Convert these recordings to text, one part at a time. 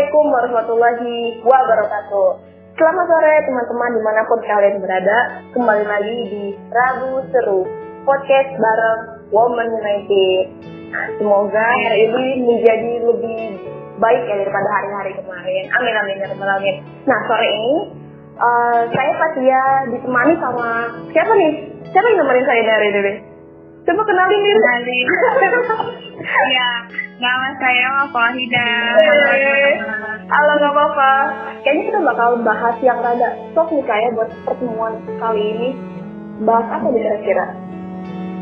Assalamualaikum warahmatullahi wabarakatuh. Selamat sore teman-teman di mana pun kalian berada. Kembali lagi di Rabu Seru podcast bareng Woman United. Nah, semoga hari ini menjadi lebih baik ya daripada hari-hari kemarin. Amin amin ya rabbal alamin. Nah sore ini uh, saya Fatia ditemani sama siapa nih? Siapa yang nemenin saya dari dulu? Coba kenalin diri. Kenalin. ya, nama saya Wafahida. Halo nggak apa-apa. Kayaknya kita bakal bahas yang rada sok nih kayak buat pertemuan kali ini. Bahas apa nih kira-kira?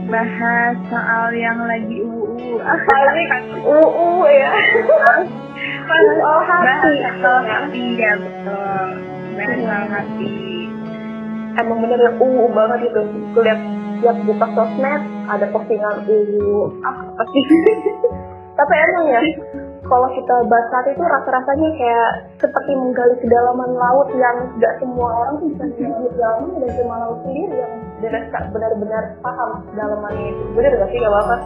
Bahas soal yang lagi uu. Lagi uu ya. Soal hati. Soal hati ya betul. Bahas soal hati. Emang bener ya uu banget gitu. Kulihat tiap buka sosmed ada postingan uu apa sih? Tapi emang ya kalau kita bahas hati itu rasa-rasanya kayak seperti menggali kedalaman laut yang gak semua orang tuh bisa melihat dalam dan cuma laut sendiri yang benar-benar paham kedalamannya itu. Bener gak sih gak apa-apa?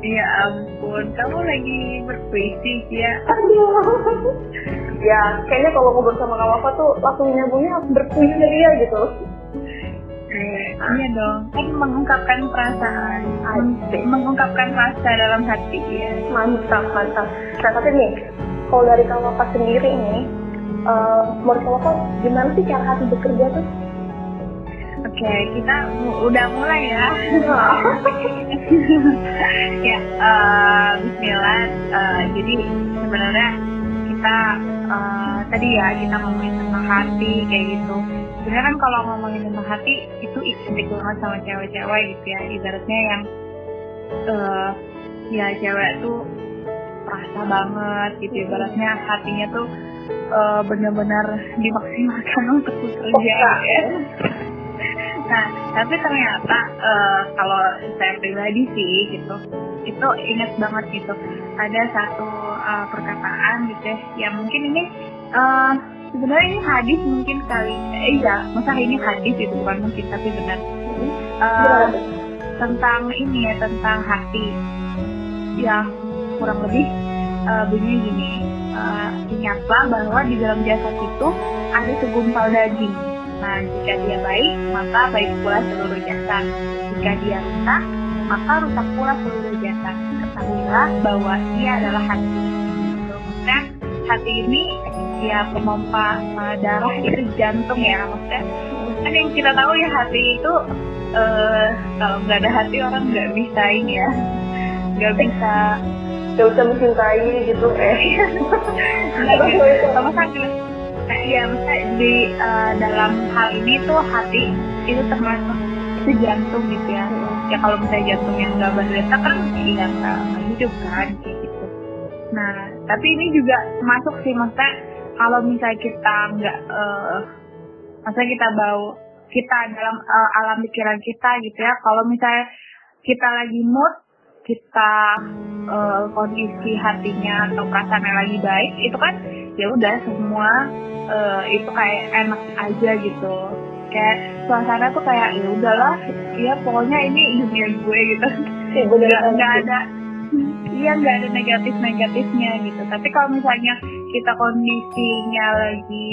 Ya ampun, kamu lagi berpuisi ya? Aduh. ya, kayaknya kalau ngobrol sama Kak Wafa tuh langsung nyambungnya berpuisi dari dia Eh, iya dong, kan mengungkapkan perasaan, Asik. mengungkapkan rasa dalam hati ya. Mantap, mantap. Nah, tapi nih, kalau dari Kak Wafa sendiri nih, uh, menurut Wafa gimana sih cara hati bekerja tuh? Oke, kita mu- udah mulai ya. ya, eh, Bismillah. Eh, jadi sebenarnya kita eh, tadi ya kita ngomongin tentang hati kayak gitu. Sebenarnya kan kalau ngomongin tentang hati itu identik banget sama cewek-cewek gitu ya. Ibaratnya yang eh, ya cewek tuh rasa banget gitu. Ibaratnya hatinya tuh eh, benar-benar dimaksimalkan untuk bekerja. Oke. ya. Nah, tapi ternyata eh, kalau saya pribadi sih gitu, itu ingat banget gitu. Ada satu eh, perkataan gitu ya, yang mungkin ini eh, sebenarnya ini hadis mungkin kali, eh, iya, masa ini hadis itu bukan mungkin tapi benar. Tuh? tentang ini ya, tentang hati yang kurang lebih eh, bunyinya gini. eh, ingatlah bahwa di dalam jasad itu ada segumpal daging. Nah, jika dia baik, maka baik pula seluruh jasad. Jika dia rusak, maka rusak pula seluruh jasad. Ketahuilah bahwa dia adalah hati. Maksudnya, hati ini ya pemompa eh, darah itu jantung ya. Maksudnya, kan yang kita tahu ya hati itu eh, kalau nggak ada hati orang nggak bisa ini ya, nggak bisa Gak usah mencintai gitu eh. sama sakit. Iya, maksudnya di eh, dalam hal ini tuh hati itu termasuk itu jantung gitu ya. Ya kalau misalnya jantung yang nggak berdetak kan ya nggak nggak hidup kan gitu. Nah, tapi ini juga masuk sih maksudnya kalau misalnya kita nggak, eh maksudnya kita bau kita dalam eh, alam pikiran kita gitu ya. Kalau misalnya kita lagi mood, kita eh, kondisi hatinya atau perasaannya lagi baik, itu kan ya udah semua eh, itu kayak enak aja gitu. Kayak suasana tuh kayak ya udahlah, ya pokoknya ini dunia gue gitu. Bener nggak ada iya nggak ada negatif negatifnya gitu. Tapi kalau misalnya kita kondisinya lagi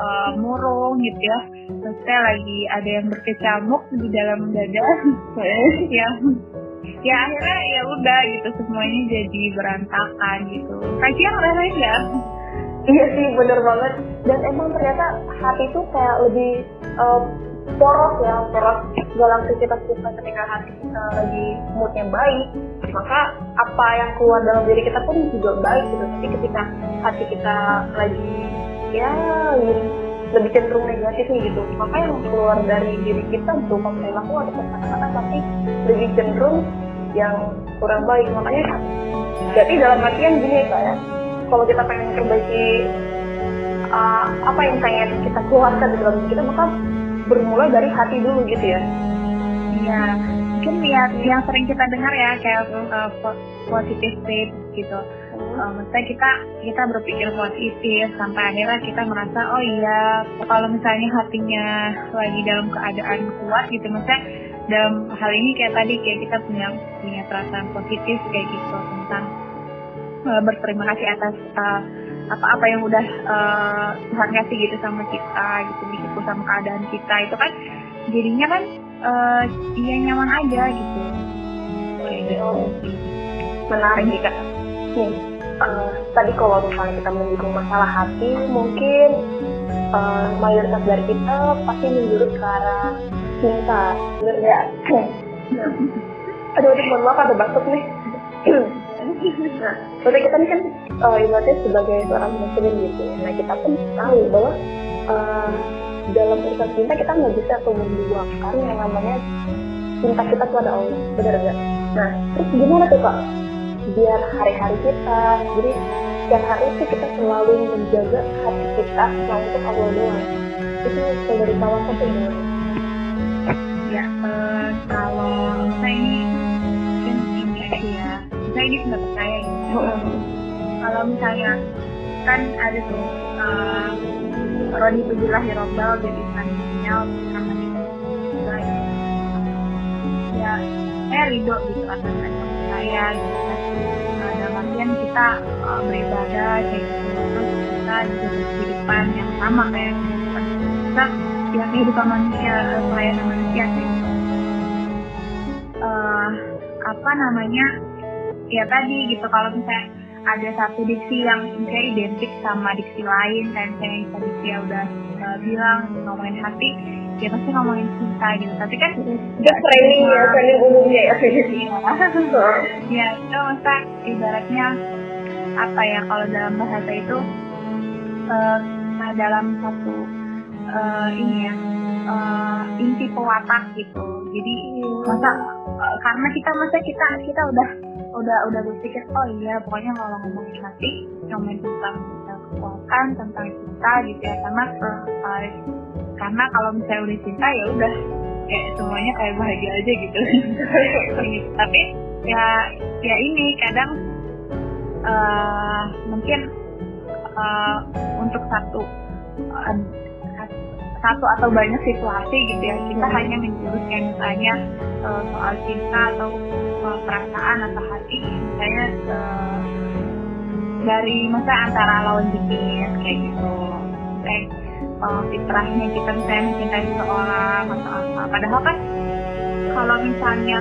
eh, murung gitu ya maksudnya lagi ada yang berkecamuk di dalam dada ya ya akhirnya ya udah gitu semuanya jadi berantakan gitu. Pasti yang ngerasain nggak Iya sih bener banget. Dan emang ternyata hati itu kayak lebih eh, poros ya poros dalam aktivitas kita ketika hati kita lagi moodnya baik maka apa yang keluar dalam diri kita pun juga baik gitu. Tapi ketika hati kita lagi ya lebih cenderung negatif nih gitu maka yang keluar dari diri kita berupa perilaku atau kata-kata pasti lebih cenderung yang kurang baik. Makanya jadi dalam artian gini Kak, ya kalau kita pengen perbaiki uh, apa yang pengen kita keluarkan di dalam diri kita maka bermula dari hati dulu gitu ya Iya, mungkin ya yang sering kita dengar ya kayak uh, po- positive state gitu. Uh, maksudnya kita kita berpikir positif sampai akhirnya kita merasa oh iya kalau misalnya hatinya lagi dalam keadaan kuat gitu maksudnya dalam hal ini kayak tadi kayak kita punya punya perasaan positif kayak gitu tentang uh, berterima kasih atas uh, apa-apa yang udah uh, Tuhan kasih gitu sama kita gitu gitu sama keadaan kita itu kan jadinya kan uh, iya nyaman aja gitu. Menarik. Kak? Nih uh, tadi kalau misalnya kita menyinggung masalah hati mungkin uh, mayoritas dari kita pasti menjurus ke arah cinta bener ya aduh aduh mohon maaf ada batuk nih nah berarti kita ini kan uh, ibaratnya sebagai seorang muslim gitu ya. Nah kita pun tahu bahwa uh, dalam urusan cinta kita nggak bisa membuangkan yang namanya cinta kita kepada Allah benar nggak? Nah terus gimana tuh kak? Biar hari-hari kita jadi setiap hari itu kita selalu menjaga hati kita cuma untuk Allah doang. Itu dari kawan satu ya uh, kalau saya ini saya ini pendapat saya gitu. kalau misalnya kan ada tuh uh, Rodi tujulah Hirobal jadi sinyal sama itu ya saya ridho gitu atas agama saya gitu. Kan dalam artian kita uh, beribadah kayak gitu. Terus kita juga kehidupan yang sama kayak kita ya kehidupan manusia pelayanan manusia kayak gitu. Uh, apa namanya ya tadi gitu. Kalau misalnya ada satu diksi yang misalnya identik sama diksi lain kayak misalnya yang tadi dia udah uh, bilang ngomongin hati ya pasti ngomongin cinta gitu. Tapi kan udah framing ya framing umumnya ya. Ya itu masa ibaratnya apa ya kalau dalam bahasa itu uh, dalam satu uh, ini ya uh, inti pewatak gitu. Jadi masa uh, karena kita masa kita kita udah udah udah berpikir oh iya pokoknya kalau ngomongin hati ngomongin tentang kekuatan tentang cinta gitu ya karena uh, karena kalau misalnya udah cinta ya udah kayak semuanya kayak bahagia aja gitu. Tapi ya ya ini kadang uh, mungkin uh, untuk satu uh, satu atau banyak situasi gitu ya. Kita hanya menjurus kayak misalnya uh, soal cinta atau uh, perasaan atau hati. Misalnya uh, dari masa antara lawan jenis kayak gitu. Kayak uh, fitrahnya kita misalnya mencintai seseorang atau apa. Padahal kan kalau misalnya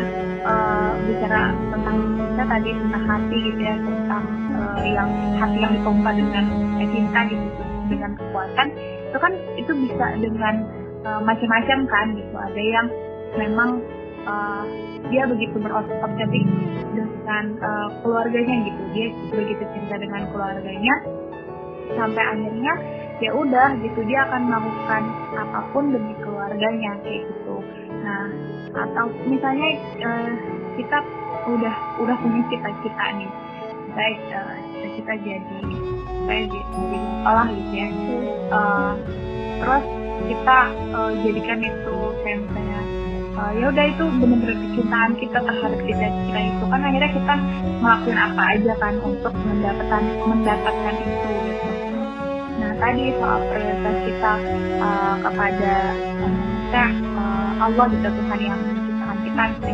uh, bicara tentang kita tadi tentang hati gitu ya tentang uh, yang hati yang dipompa dengan cinta gitu dengan kekuatan itu kan itu bisa dengan uh, macam-macam kan gitu. Ada yang memang uh, dia begitu berobsesi dengan uh, keluarganya gitu. Dia begitu cinta dengan keluarganya sampai akhirnya ya udah gitu dia akan melakukan apa pun demi keluarganya kayak gitu. Nah atau misalnya uh, kita udah udah punya cita-cita nih. Baik uh, cita-cita jadi saya jadi sekolah gitu ya. Uh, terus kita uh, jadikan itu kayak uh, ya udah itu benar-benar kecintaan kita terhadap cita-cita itu. Kan akhirnya kita ngelakuin apa aja kan untuk mendapatkan mendapatkan itu gitu. Nah tadi soal prioritas kita uh, kepada kita uh, Allah gitu Tuhan yang menciptakan kita gitu.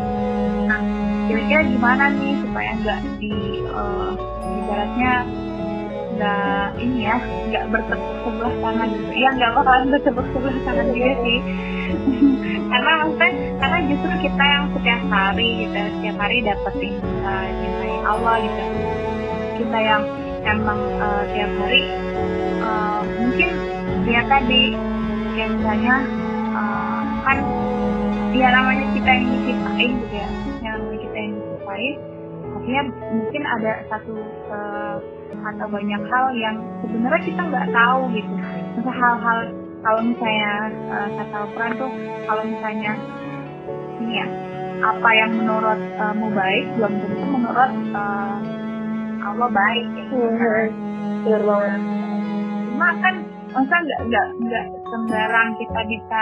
nah kira-kira gimana nih supaya nggak di uh, ibaratnya nggak ini ya nggak bertepuk sebelah tangan. Gitu ya nggak bakalan bertepuk sebelah tangan juga sih. Karena maksudnya karena justru kita yang setiap hari gitu setiap hari dapetin uh, cintai Allah gitu. Kita yang emang uh, tiap hari uh, mungkin ya tadi kayak misalnya uh, kan ya namanya kita yang diciptain gitu ya yang kita yang diciptain artinya mungkin ada satu uh, atau banyak hal yang sebenarnya kita nggak tahu gitu misal hal-hal kalau misalnya uh, kata Al-Quran tuh kalau misalnya ini ya apa yang menurut uh, mu baik belum tentu menurut uh, Allah baik ya. Benar banget. Cuma kan masa nggak nggak nggak sembarang kita bisa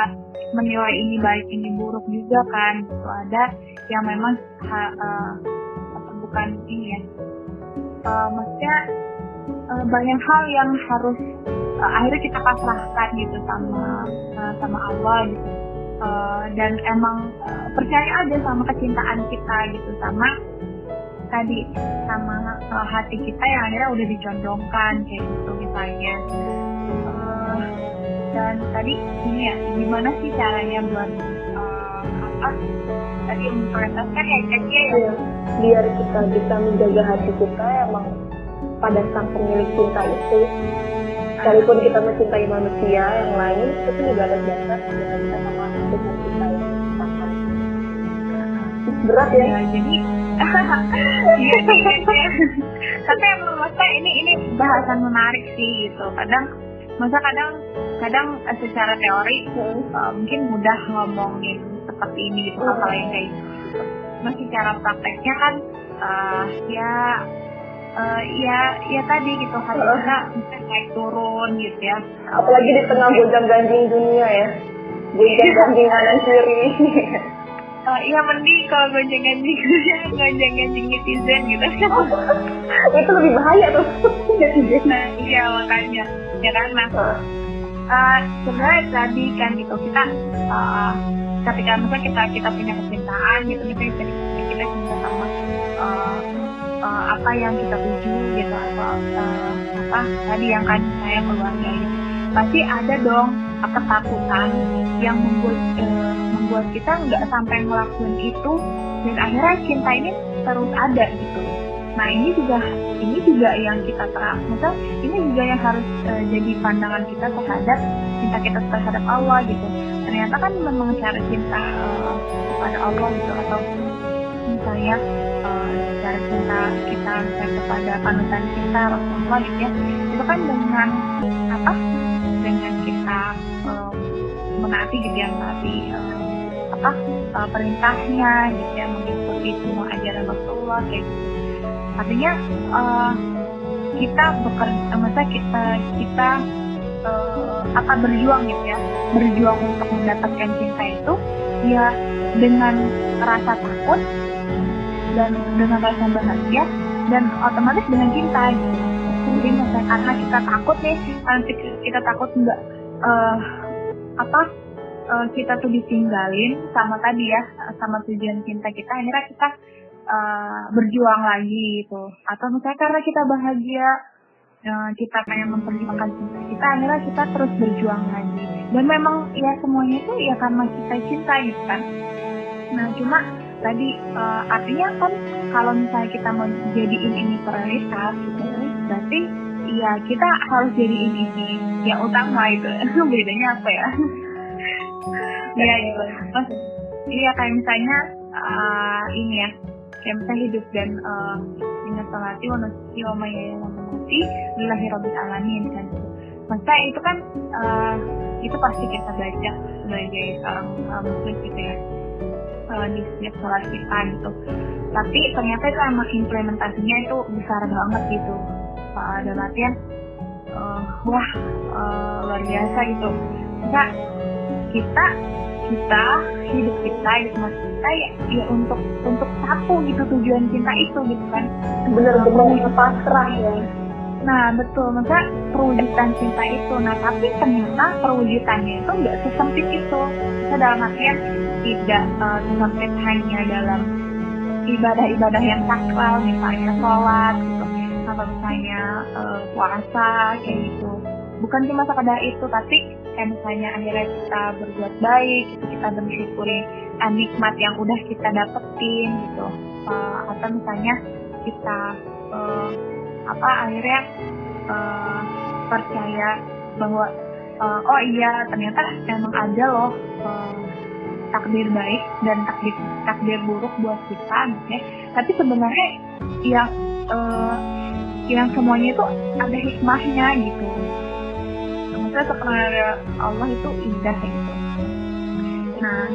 menilai ini baik ini buruk juga kan itu ada yang memang ha, uh, bukan ini ya. Uh, maksudnya uh, banyak hal yang harus uh, akhirnya kita pasrahkan gitu sama uh, sama Allah gitu. Uh, dan emang uh, percaya aja sama kecintaan kita gitu sama tadi sama uh, hati kita yang akhirnya udah dicondongkan kayak gitu misalnya. Uh, dan tadi ini ya gimana sih caranya buat uh, apa tadi memprioritaskan ya ceknya ya? Iya. biar kita bisa menjaga hati kita emang pada sang pemilik cinta itu. Sekalipun kita mencintai manusia yang lain itu juga ada dasar dengan kita sama dengan kita yang berat ya? Ya jadi iya iya iya. tapi emang masa ini ini bahasan menarik sih gitu. Kadang masa kadang kadang eh, secara teori uh, mungkin mudah ngomongin seperti ini gitu Hmm. apalagi kayak gitu. Masih cara prakteknya kan uh, ya uh, ya ya tadi gitu hati kita bisa naik turun gitu ya. apalagi di tengah gonjang ganjing dunia ya gonjang ganjing kanan kiri Uh, iya mending kalau gonjang ganjing gonjang ganjing netizen gitu. itu lebih bahaya tuh nah iya makanya ya kan nah uh, sebenarnya tadi kan gitu kita uh, ketika misalnya kita kita punya kecintaan gitu misalnya kita, kita cinta sama uh, uh, apa yang kita tuju gitu atau uh, apa tadi yang kan saya keluarga gitu pasti ada dong ketakutan yang membuat uh, membuat kita nggak sampai ngelakuin itu dan akhirnya cinta ini terus ada gitu nah ini juga ini juga yang kita misal ini juga yang harus uh, jadi pandangan kita terhadap cinta kita terhadap Allah gitu. Ternyata kan memang cara cinta uh, kepada Allah gitu atau misalnya uh, cinta kita misalnya kepada panutan kita Rasulullah gitu ya itu kan dengan apa? Dengan kita uh, menaati gitu ya menaati uh, apa uh, perintahnya gitu ya mengikuti semua ajaran Rasulullah kayak gitu artinya uh, kita bekerja maksudnya kita kita uh, apa berjuang gitu ya. Berjuang untuk mendapatkan cinta itu ya dengan rasa takut dan dengan rasa bahagia dan otomatis dengan cinta. Gitu jadi misalnya karena kita takut nih karena kita- takut nggak eh, apa eh, kita tuh ditinggalin sama tadi ya sama tujuan cinta kita akhirnya kita eh, berjuang lagi gitu. Atau misalnya karena kita bahagia eh, kita pengen memperjuangkan cinta kita akhirnya kita terus berjuang lagi. Dan memang ya semuanya itu ya karena kita cinta gitu kan. Nah cuma tadi eh, artinya kan kalau misalnya kita mau jadiin ini prioritas gitu berarti ya kita harus jadiin ini yang utama itu. Bedanya apa ya? Iya. Mas, iya kayak misalnya eh, ini ya, kayak misalnya hidup dan uh, ingat salati wa nusuki wa maya wa mamati lillahi rabbil alamin kan. Masa itu kan eh, itu pasti kita baca sebagai seorang uh, muslim gitu ya eh, di setiap sholat kita gitu. Tapi ternyata itu emang implementasinya itu besar banget gitu. Uh, dalam artian eh, wah eh, luar biasa gitu. Enggak kita kita hidup kita gitu mas kita ya, ya untuk untuk satu gitu tujuan cinta itu gitu kan. Bener-bener pasrah ya. Nah betul maka perwujudan cinta itu. Nah tapi ternyata perwujudannya itu nggak sesempit itu. Kita dalam artian tidak uh, sesempit hanya dalam ibadah-ibadah yang sakral misalnya sholat gitu. Atau misalnya uh, puasa kayak gitu. Bukan cuma sekedar itu tapi kayak misalnya akhirnya kita berbuat baik gitu, kita bersyukuri uh, nikmat yang udah kita dapetin gitu. Uh, atau misalnya kita uh, apa akhirnya uh, percaya bahwa uh, oh iya ternyata emang ada loh uh, takdir baik dan takdir takdir buruk buat kita gitu ya. Tapi sebenarnya yang uh, yang semuanya itu ada hikmahnya gitu maksudnya sebenarnya Allah itu indah gitu. Nah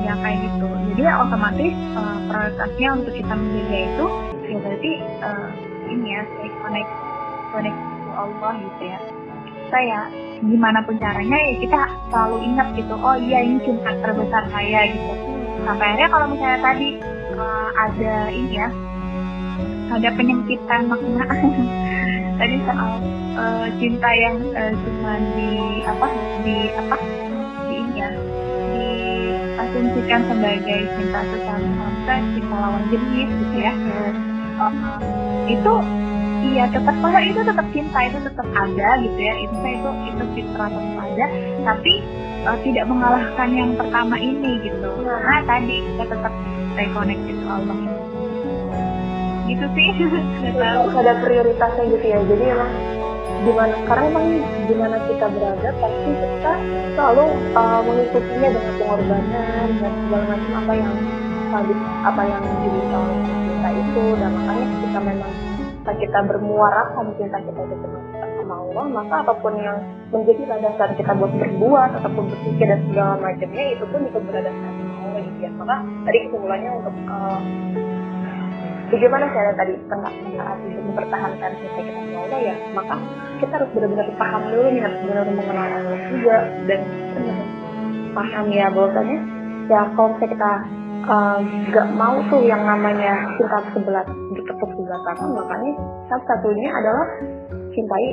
ya kayak gitu. Jadi ya otomatis uh, prioritasnya untuk kita menjaga itu ya berarti uh, ini ya stay connect connect to Allah gitu ya. Kita ya gimana pun caranya ya kita selalu ingat gitu oh iya ini cinta terbesar saya gitu. Sampai akhirnya kalau misalnya tadi uh, ada ini ya ada penyempitan makna tadi soal uh, cinta yang uh, cuma di apa di apa di ini ya diasumsikan sebagai cinta sesama cinta lawan jenis gitu ya. Uh, itu iya tetap kalau itu tetap cinta itu tetap ada gitu ya. Itu itu itu fitrah tetap ada tapi uh, tidak mengalahkan yang pertama ini gitu. Nah tadi kita tetap stay connected to Allah gitu sih. Harus ada prioritasnya gitu ya. Jadi emang di mana karena emang di mana kita berada pasti kita selalu uh, mengikutinya dengan pengorbanan dan segala macam apa yang apa yang diminta oleh kita itu. Dan makanya ketika memang kita bermuarakan cinta kita itu sama Allah maka apa pun yang menjadi landasan kita buat berbuat ataupun berpikir dan segala macamnya itu pun ikut berada sama Allah gitu ya. Maka tadi kesimpulannya untuk uh, bagaimana cara tadi saat untuk mempertahankan cinta kita Allah ya maka kita harus benar-benar paham dulu nih harus benar-benar mengenal Allah juga dan paham ya bahwasanya ya kalau misalnya kita uh, gak mau tuh yang namanya cinta sebelah bertepuk sebelah tangan makanya salah satunya adalah cintai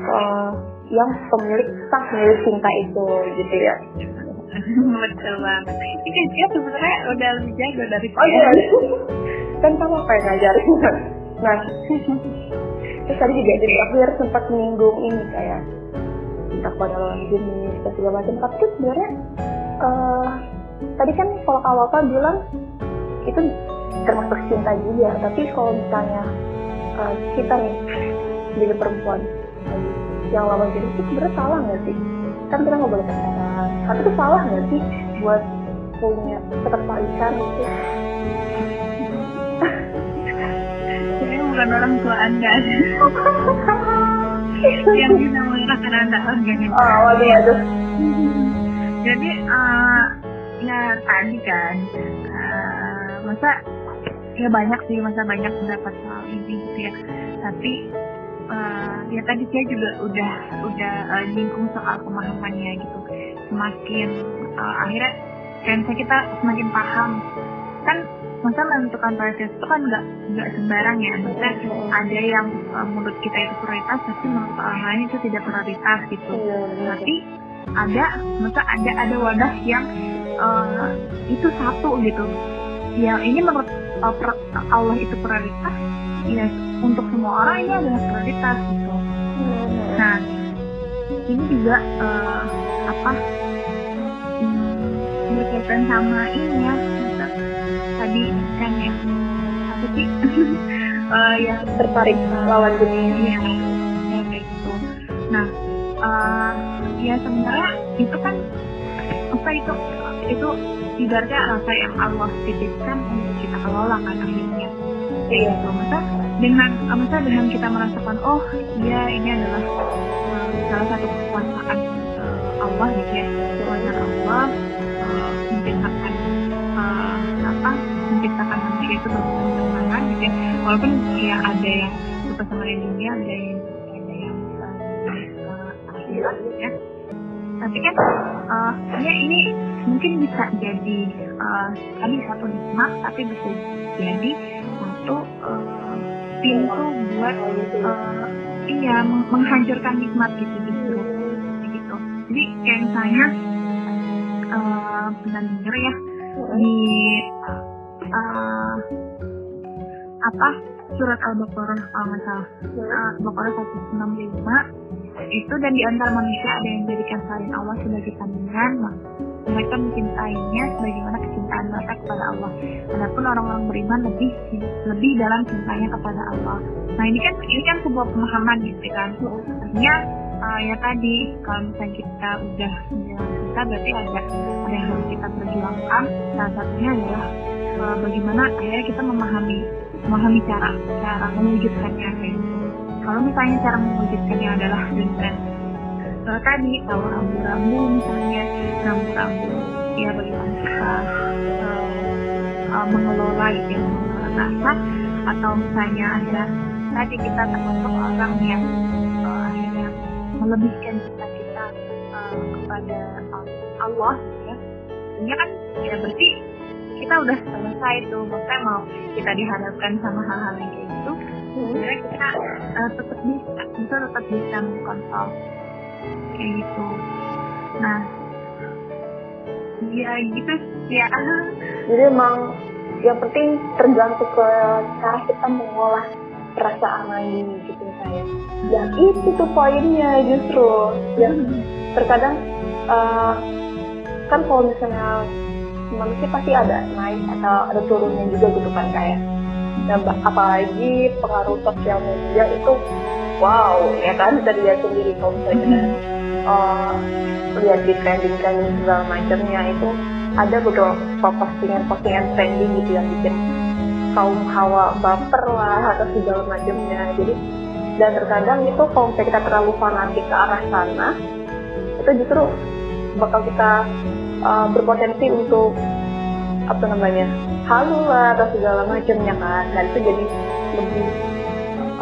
uh, yang pemilik sang pemilik cinta itu gitu ya. Betul banget. Ini kan dia sebenarnya udah lebih jago dari oh iya kan kamu apa yang ngajarin? Nah. Terus tadi juga di akhir sempat menyinggung ini kayak cinta pada lawan jenis dan segala macam. Tapi sebenarnya uh, tadi kan kalau awal kan bilang itu termasuk cinta juga. Tapi kalau misalnya uh, kita nih jadi perempuan yang lawan jenis itu sebenarnya salah nggak sih? Kan kita nggak boleh pacaran. Tapi itu salah nggak sih buat punya ketertarikan gitu bukan orang tua anda. Yang bisa mengarahkan anda enggak oh waduh waduh jadi uh, ya tadi kan uh, masa ya banyak sih masa banyak mendapat soal ini gitu ya. Tapi uh, ya tadi saya juga udah udah uh, nyinggung soal pemahamannya gitu. Semakin uh, akhirnya kan kita semakin paham. Kan masa menentukan prioritas itu kan nggak nggak sembarang ya. Maksudnya ada yang uh, menurut kita itu prioritas tapi menurut orang lain itu tidak prioritas gitu. Iya, tapi ada masa ada ada wadah yang uh, itu satu gitu. Ya ini menurut uh, Allah itu prioritas ya untuk semua orang ini adalah prioritas gitu. Nah ini juga uh, apa hmm, berkaitan sama ini ya tadi kan ya? Apa sih? Uh, yang tertarik lawan jenis ya, ya kayak gitu. Nah uh, ya sebenarnya itu kan apa itu? Itu ibaratnya rasa yang Allah titipkan untuk kita kelola kan akhirnya. Iya gitu. Masa dengan masa dengan kita merasakan oh iya ini adalah uh, salah satu kekuasaan Allah gitu ya kekuasaan Allah walaupun ya ada yang berpasangan di dunia ada yang ada yang uh, akhirat gitu ya. Tapi kan uh, ya ini mungkin bisa jadi uh, tadi satu nikmat tapi bisa jadi satu uh, pintu buat uh, iya menghancurkan nikmat gitu justru gitu. Jadi kayak misalnya uh, denger ya di uh, apa surat al-baqarah kalau nggak salah uh, baqarah 165 itu dan di antara manusia ada yang menjadikan selain Allah sebagai tandingan mereka mencintainya sebagaimana kecintaan mereka kepada Allah. Adapun orang-orang beriman lebih lebih dalam cintanya kepada Allah. Nah ini kan ini kan sebuah pemahaman gitu kan. Artinya uh, ya tadi kalau misalnya kita udah menjalankan cinta berarti ada ada yang harus kita perjuangkan. Salah satunya adalah uh, bagaimana akhirnya kita memahami memahami cara cara mewujudkannya kayak gitu. Kalau misalnya cara mewujudkannya adalah dengan uh, tadi kalau rambu-rambu misalnya rambu-rambu ya bagaimana kita uh, uh, mengelola gitu ya mengelola atau misalnya ada tadi kita termasuk orang yang uh, melebihkan cinta kita uh, kepada Allah ya ini kan ya berarti kita udah selesai tuh. Maksudnya mau kita dihadapkan sama hal-hal yang kayak gitu sebenarnya kita uh, tetap bisa kita tetap bisa mengkontrol kayak gitu. Nah ya gitu ya. Jadi emang yang penting tergantung ke cara kita mengolah perasaan lagi gitu saya dan itu tuh poinnya justru. Dan terkadang uh, kan kalau misalnya manusia pasti ada naik atau ada turunnya juga gitu kan kayak dan apalagi pengaruh sosial media itu wow ya kan dari dia sendiri kalau misalnya uh, lihat di trending trending segala macamnya itu ada beberapa postingan-postingan trending gitu yang bikin kaum hawa baper lah atau segala macamnya. Jadi dan terkadang itu kalau misalnya kita terlalu fanatik ke arah sana itu justru bakal kita uh, berpotensi untuk apa namanya halu atau segala macamnya kan. Dan itu jadi lebih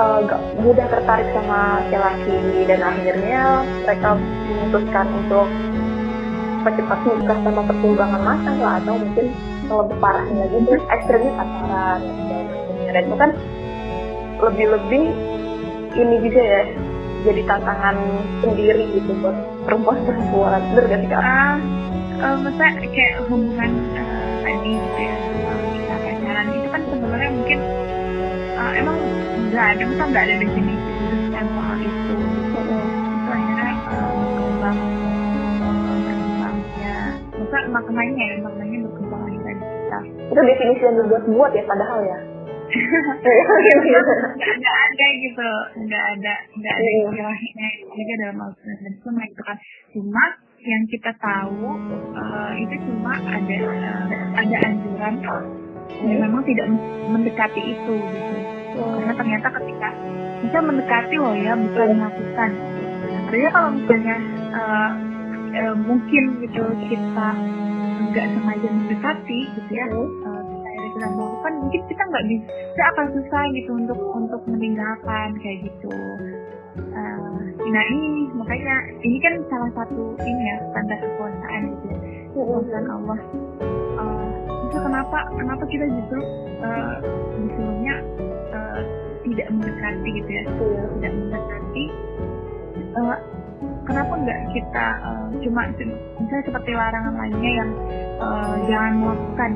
uh, mudah tertarik sama laki-laki. Dan akhirnya mereka memutuskan untuk cepat nikah sama pertimbangan matang lah atau mungkin lebih parahnya lagi itu ekstrimnya pacaran dan itu kan lebih-lebih ini juga ya jadi tantangan sendiri gitu buat perempuan-perempuan. Bener gak sih kak? Uh, uh, masa kayak hubungan uh, tadi gitu ya kita pacaran itu kan sebenarnya mungkin uh, emang nggak ada masa nggak ada definisi khusus yang soal itu. Itu akhirnya uh, berkembang berkembangnya. Masa maknanya ya maknanya berkembang akhirnya di kita. Itu definisi yang dibuat-buat ya padahal ya? Nggak ada gitu nggak ada nggak ada istilahnya. Juga dalam Al-Quran itu kan cuma yang kita tahu uh, itu cuma ada uh, ada anjuran dan memang tidak mendekati itu gitu. Karena ternyata ketika bisa mendekati loh ya bukan melakukan. Artinya kalau misalnya uh, uh, mungkin gitu kita nggak sengaja mendekati gitu ya uh, kita melakukan mungkin kita nggak bisa akan susah gitu untuk untuk meninggalkan kayak gitu nah ini makanya ini kan salah satu ini ya tanda kekuasaan gitu. Kekuasaan Allah. Uh, itu kenapa kenapa kita justru uh, disuruhnya uh, tidak mendekati gitu ya? Tidak mendekati. Uh, kenapa nggak kita uh, cuma misalnya seperti larangan lainnya yang uh, jangan melakukan.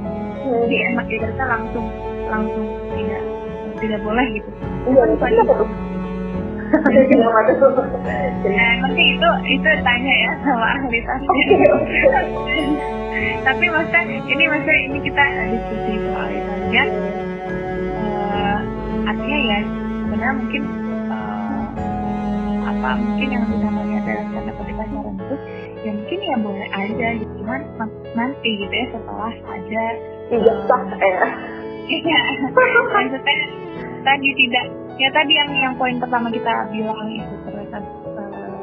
Jadi enak ya kita langsung langsung tidak tidak boleh gitu. Iya itu Nah, nanti itu itu tanya ya sama ahli tafsir. Tapi masa ini masa ini kita diskusi soal itu ya. Uh, artinya ya sebenarnya mungkin uh, apa mungkin yang namanya adalah tanda petik pacaran itu ya mungkin ya boleh aja gitu cuman nanti gitu ya setelah ada ijazah uh, ya iya maksudnya tadi tidak ya tadi yang yang poin pertama kita bilang itu terus uh,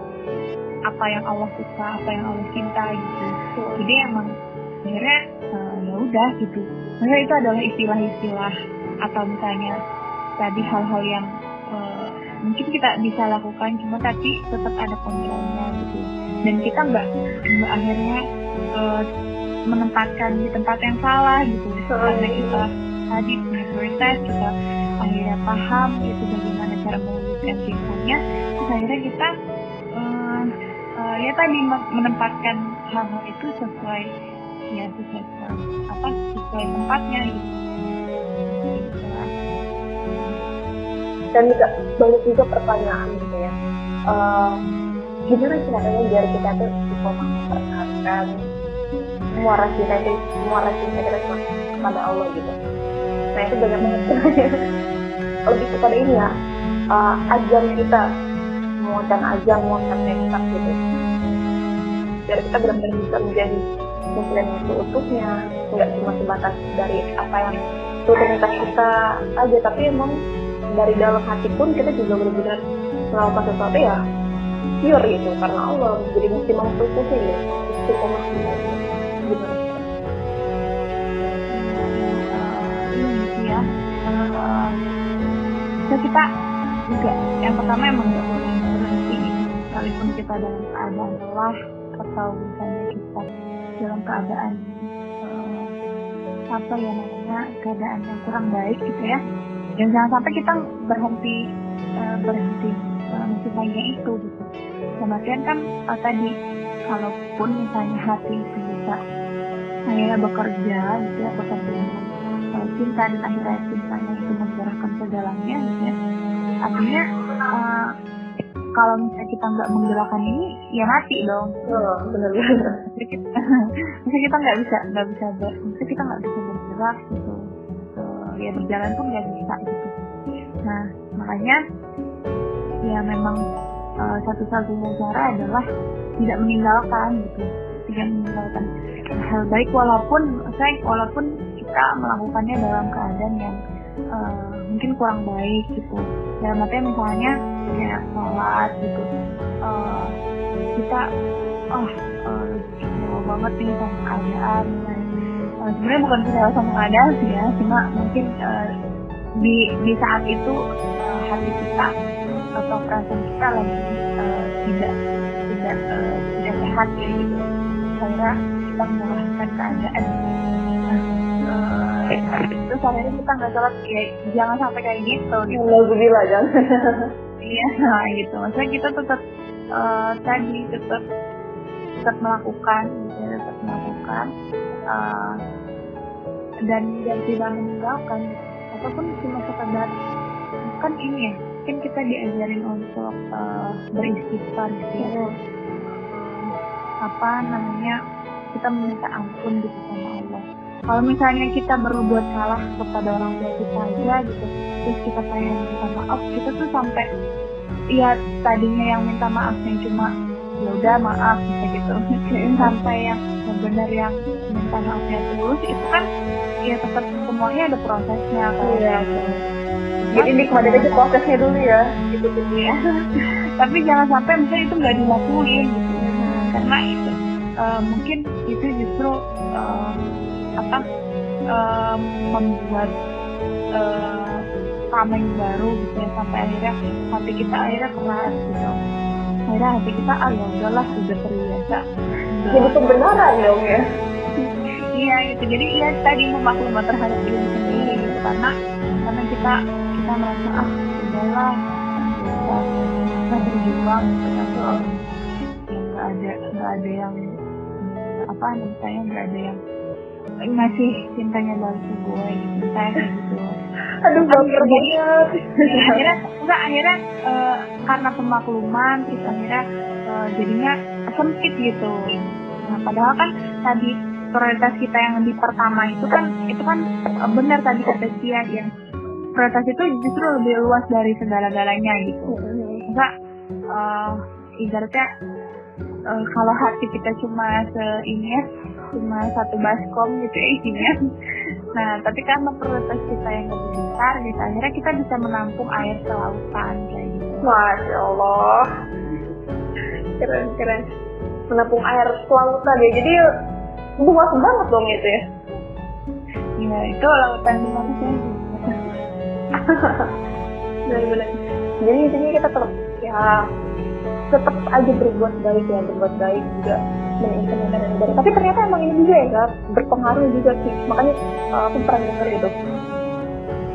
apa yang Allah suka apa yang Allah cinta gitu. Jadi emang akhirnya uh, ya udah gitu. Maksudnya itu adalah istilah-istilah atau misalnya tadi hal-hal yang uh, mungkin kita bisa lakukan cuma tapi tetap ada kontrolnya gitu. Dan kita nggak nggak akhirnya uh, menempatkan di tempat yang salah gitu. Karena kita tadi prioritas kita akhirnya paham gitu bagaimana cara mewujudkan cintanya terus akhirnya kita uh, uh, ya tadi menempatkan hal-hal itu sesuai ya sesuai apa sesuai tempatnya gitu. Dan juga banyak juga pertanyaan gitu ya. Uh, gimana caranya biar kita tuh bisa mempertahankan semua rasa cinta itu semua rasa cinta kita kepada Allah gitu. Nah itu banyak banget lebih kepada ini ya uh, ajang kita. Menguatkan ajang menguatkan tekad gitu. Biar kita benar-benar bisa menjadi muslim yang seutuhnya nggak cuma sebatas dari apa yang rutinitas kita aja tapi emang dari dalam hati pun kita juga benar-benar melakukan sesuatu ya pure gitu. Karena Allah jadi mesti mengkhususi ya istiqomah kita juga. Yang pertama emang nggak boleh berhenti. Sekalipun kita dalam keadaan lelah atau misalnya kita dalam keadaan uh, apa ya namanya keadaan yang kurang baik gitu ya. Dan jangan sampai kita berhenti uh, berhenti uh, itu gitu. Kemudian kan uh, tadi kalaupun misalnya hati itu bisa akhirnya bekerja gitu ya bekerja cinta dan akhirnya cintanya itu menggerakkan segalanya gitu ya. Artinya uh, kalau misalnya kita nggak menggerakkan ini ya mati dong. Oh, benar-benar misalnya kita nggak bisa nggak bisa ber, misalnya kita nggak bisa bergerak gitu. Uh, ya berjalan pun nggak bisa gitu. Nah makanya ya memang uh, satu-satunya cara adalah tidak meninggalkan gitu. Tidak meninggalkan. Hal baik walaupun saya walaupun kita melakukannya dalam keadaan yang uh, mungkin kurang baik gitu. Dalam artinya misalnya kayak sholat gitu. Uh, kita oh uh, banget nih sama keadaan uh, sebenarnya bukan kecewa sama keadaan sih ya. Cuma mungkin uh, di di saat itu uh, hati kita atau perasaan kita lagi uh, tidak tidak uh, tidak sehat ya gitu. Akhirnya kita menyalahkan keadaan terus akhirnya kita nggak sholat ya jangan sampai kayak gitu gitu. Alhamdulillah jangan. Iya nah, gitu. Maksudnya kita tetap uh, tadi tetap tetap melakukan gitu ya, tetap melakukan uh, dan dan tidak meninggalkan. Ataupun cuma sekedar kan ini ya kan kita diajarin untuk uh, beristighfar gitu ya. Hmm. apa namanya kita meminta ampun gitu Allah kalau misalnya kita berbuat salah kepada orang tua kita aja gitu terus kita pengen minta maaf kita tuh sampai ya tadinya yang minta maafnya cuma ya udah maaf bisa gitu. Sampai yang benar yang minta maafnya tulus itu kan ya tetap semuanya ada prosesnya kan? Iya. jadi nikmatin aja prosesnya dulu ya. Ikutin ya tapi jangan sampai misalnya itu nggak dilakuin gitu. Karena itu eh, mungkin itu justru eh, apa eh, membuat tameng baru gitu ya sampai akhirnya hati kita akhirnya keras gitu. Akhirnya hati kita ah ya udahlah udah terbiasa. Jadi pembenaran dong ya? Iya gitu. Jadi iya tadi memaklumi terhadap diri sendiri gitu. Karena karena kita kita merasa ah udahlah kita kita berjuang. Kan soal ya nggak ada nggak ada yang apa misalnya nggak ada yang ngasih cintanya balik ke gue gitu kayak gitu. Aduh baper banget. Ya, akhirnya enggak akhirnya eh, karena pemakluman terus akhirnya eh, jadinya sempit gitu. Nah padahal kan tadi prioritas kita yang di pertama itu kan itu kan eh, benar tadi kata Cia yang prioritas itu justru lebih luas dari segala-galanya gitu. Enggak eh, ibaratnya eh, kalau hati kita cuma se ini ya cuma satu baskom gitu ya isinya. Nah tapi karena prioritas kita yang lebih besar gitu akhirnya kita bisa menampung air kelautan kayak gitu. Masya Allah. Keren keren. Menampung air kelautan ya jadi luas banget dong itu ya. Ya itu lautan di mana sih? Benar-benar. Jadi intinya kita tetap ya tetap aja berbuat baik ya berbuat baik juga tapi ternyata emang ini juga ya Kak, berpengaruh juga sih. Makanya uh, aku pernah dengar itu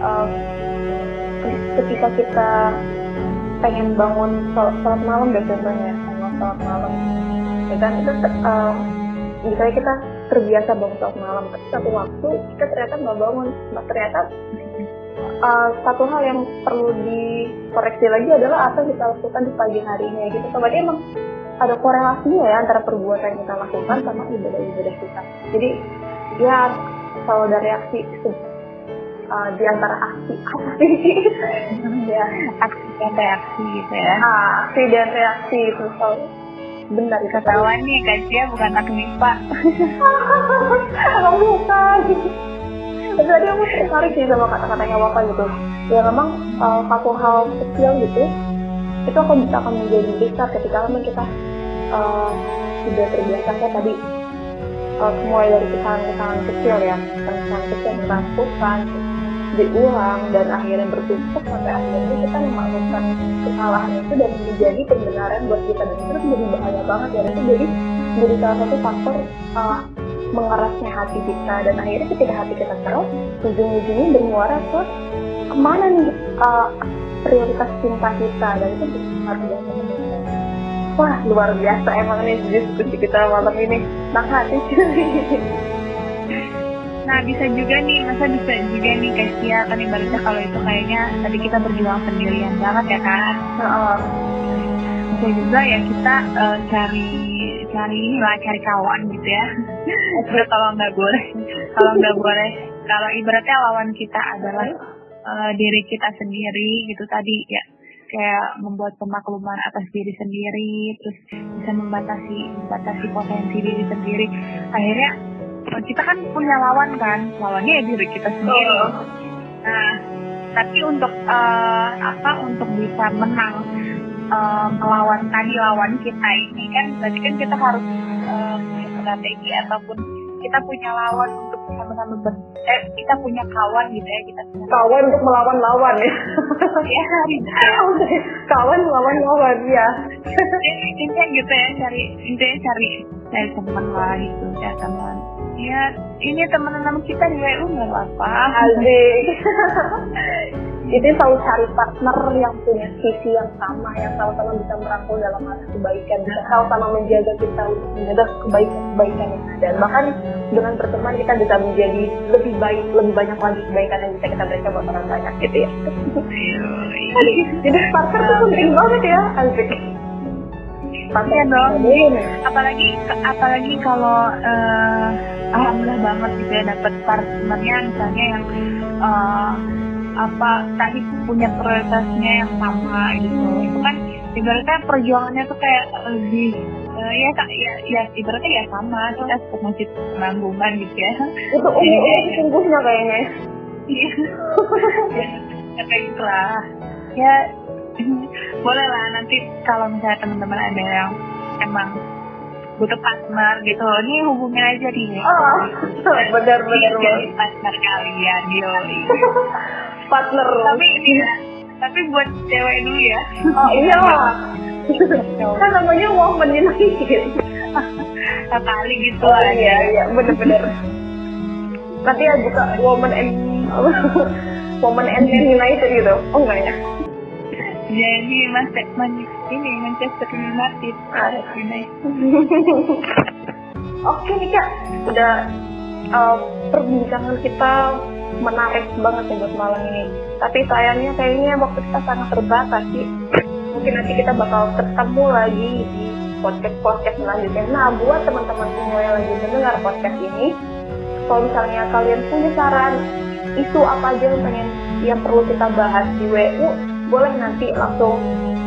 Uh, ketika kita pengen bangun sholat, malam deh contohnya bangun sholat malam. Ya kan itu uh, misalnya kita terbiasa bangun sholat malam tapi satu waktu kita ternyata nggak bangun. Nah, ternyata uh, satu hal yang perlu dikoreksi lagi adalah apa kita lakukan di pagi harinya gitu. So, berarti emang ada korelasinya ya antara perbuatan yang kita lakukan sama ibadah-ibadah kita. Jadi ya kalau ada reaksi uh, di antara aksi apa sih? ya aksi dan reaksi gitu ya aksi dan reaksi itu selalu benar ketahuan nih Kak Cia bukan anak MIPA Kamu bukan. Tapi tadi aku tertarik sih sama kata-katanya Wafa gitu. Ya memang uh, satu hal kecil gitu, itu akan bisa akan menjadi besar ketika memang kita sudah terbiasa kayak tadi. Uh, mulai dari kesalahan-kesalahan kecil ya, kesalahan kecil lakukan, diulang dan akhirnya bertumpuk sampai akhirnya kita memaklumkan kesalahan itu dan menjadi pembenaran buat kita. Dan itu jadi bahaya banget dan itu jadi jadi salah satu faktor uh, mengerasnya hati kita. Dan akhirnya ketika hati kita keras ujung-ujungnya bermuara ke ke mana nih uh, prioritas cinta kita. Dan itu menurut saya. Wah luar biasa emang nih diskusi kita malam ini. Tentang hati. Cuy nah bisa juga nih masa bisa juga nih Kesia kan ibaratnya kalau itu kayaknya tadi kita berjuang sendirian banget ya kan? Heeh. bisa juga ya kita eh, cari cari lah cari kawan gitu ya. Udah kalau nggak boleh kalau nggak boleh. Kalau ibaratnya lawan kita adalah eh, diri kita sendiri gitu tadi ya kayak membuat pemakluman atas diri sendiri terus bisa membatasi membatasi potensi diri sendiri. Akhirnya eh, kita kan punya lawan kan lawannya ya diri kita sendiri. Nah tapi untuk eh, apa untuk bisa menang eh, melawan tadi lawan kita ini kan berarti kan kita harus punya strategi ataupun kita punya lawan sama-sama ber eh kita punya kawan gitu ya kita punya Kawan untuk melawan lawan ya. ya Kawan melawan lawan ya. intinya gitu ya cari intinya cari cari teman lah gitu ya teman ya ini teman-teman kita di WU nggak apa Asik. itu selalu cari partner yang punya visi yang sama, yang sama-sama bisa merangkul dalam arah kebaikan, bisa sama-sama menjaga kita untuk menjaga kebaikan-kebaikan yang ada. Dan bahkan dengan berteman kita bisa menjadi lebih baik, lebih banyak lagi kebaikan yang bisa kita berikan buat orang banyak gitu ya. Jadi partner itu penting banget ya, Asik. Partner Iya dong. Apalagi apalagi kalau eh, alhamdulillah banget gitu ya dapat partnernya misalnya yang eh, apa tadi punya prioritasnya yang sama gitu. Itu kan ibaratnya perjuangannya tuh kayak lebih eh, ya kak ya, ya ibaratnya ya sama. Kita masih penanggungan gitu ya. Itu umur sesungguhnya kayaknya. Iya. ya kayak gitu lah ya boleh lah nanti kalau misalnya teman-teman ada yang emang butuh partner gitu ini hubungin aja di Oh, benar benar jadi partner kalian yo Partner. tapi ini ya tapi buat cewek dulu ya Oh iya lah. kan namanya woman united. kali gitu Oh aja iya iya bener-bener. Nanti ya buka woman and woman and man united gitu. Oh enggak ya? jadi mas man, ini Manchester United United Oke nih kak, udah uh, perbincangan kita menarik banget nih buat malam ini. Tapi sayangnya kayaknya waktu kita sangat terbatas sih. Mungkin nanti kita bakal ketemu lagi di podcast-podcast selanjutnya. Nah, buat teman-teman semua yang lagi mendengar podcast ini, kalau misalnya kalian punya saran isu apa aja yang pengen yang perlu kita bahas di WU, boleh nanti langsung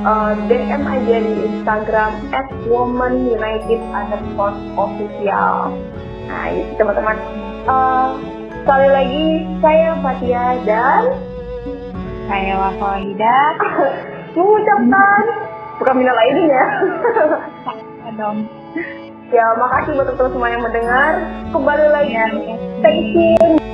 uh, DM aja di Instagram at womanunited underscore official. Nah, teman-teman. Uh, sekali lagi, saya Fatia dan saya Wafa Wahida mengucapkan bukan minal aidin ya. dong ya, makasih buat teman-teman semua yang mendengar. Kembali lagi. ya Stay tuned.